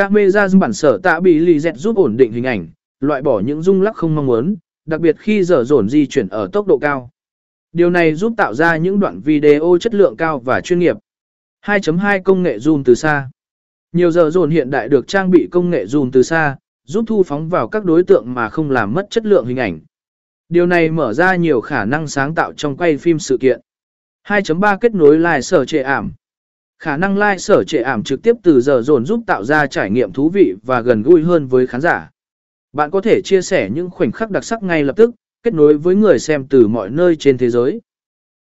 Camera zoom bản sở tạ bị lì dẹt giúp ổn định hình ảnh, loại bỏ những rung lắc không mong muốn, đặc biệt khi dở dồn di chuyển ở tốc độ cao. Điều này giúp tạo ra những đoạn video chất lượng cao và chuyên nghiệp. 2.2 Công nghệ zoom từ xa Nhiều giờ dồn hiện đại được trang bị công nghệ zoom từ xa, giúp thu phóng vào các đối tượng mà không làm mất chất lượng hình ảnh. Điều này mở ra nhiều khả năng sáng tạo trong quay phim sự kiện. 2.3 Kết nối live sở trệ ảm Khả năng live sở trệ ảm trực tiếp từ giờ dồn giúp tạo ra trải nghiệm thú vị và gần gũi hơn với khán giả. Bạn có thể chia sẻ những khoảnh khắc đặc sắc ngay lập tức, kết nối với người xem từ mọi nơi trên thế giới.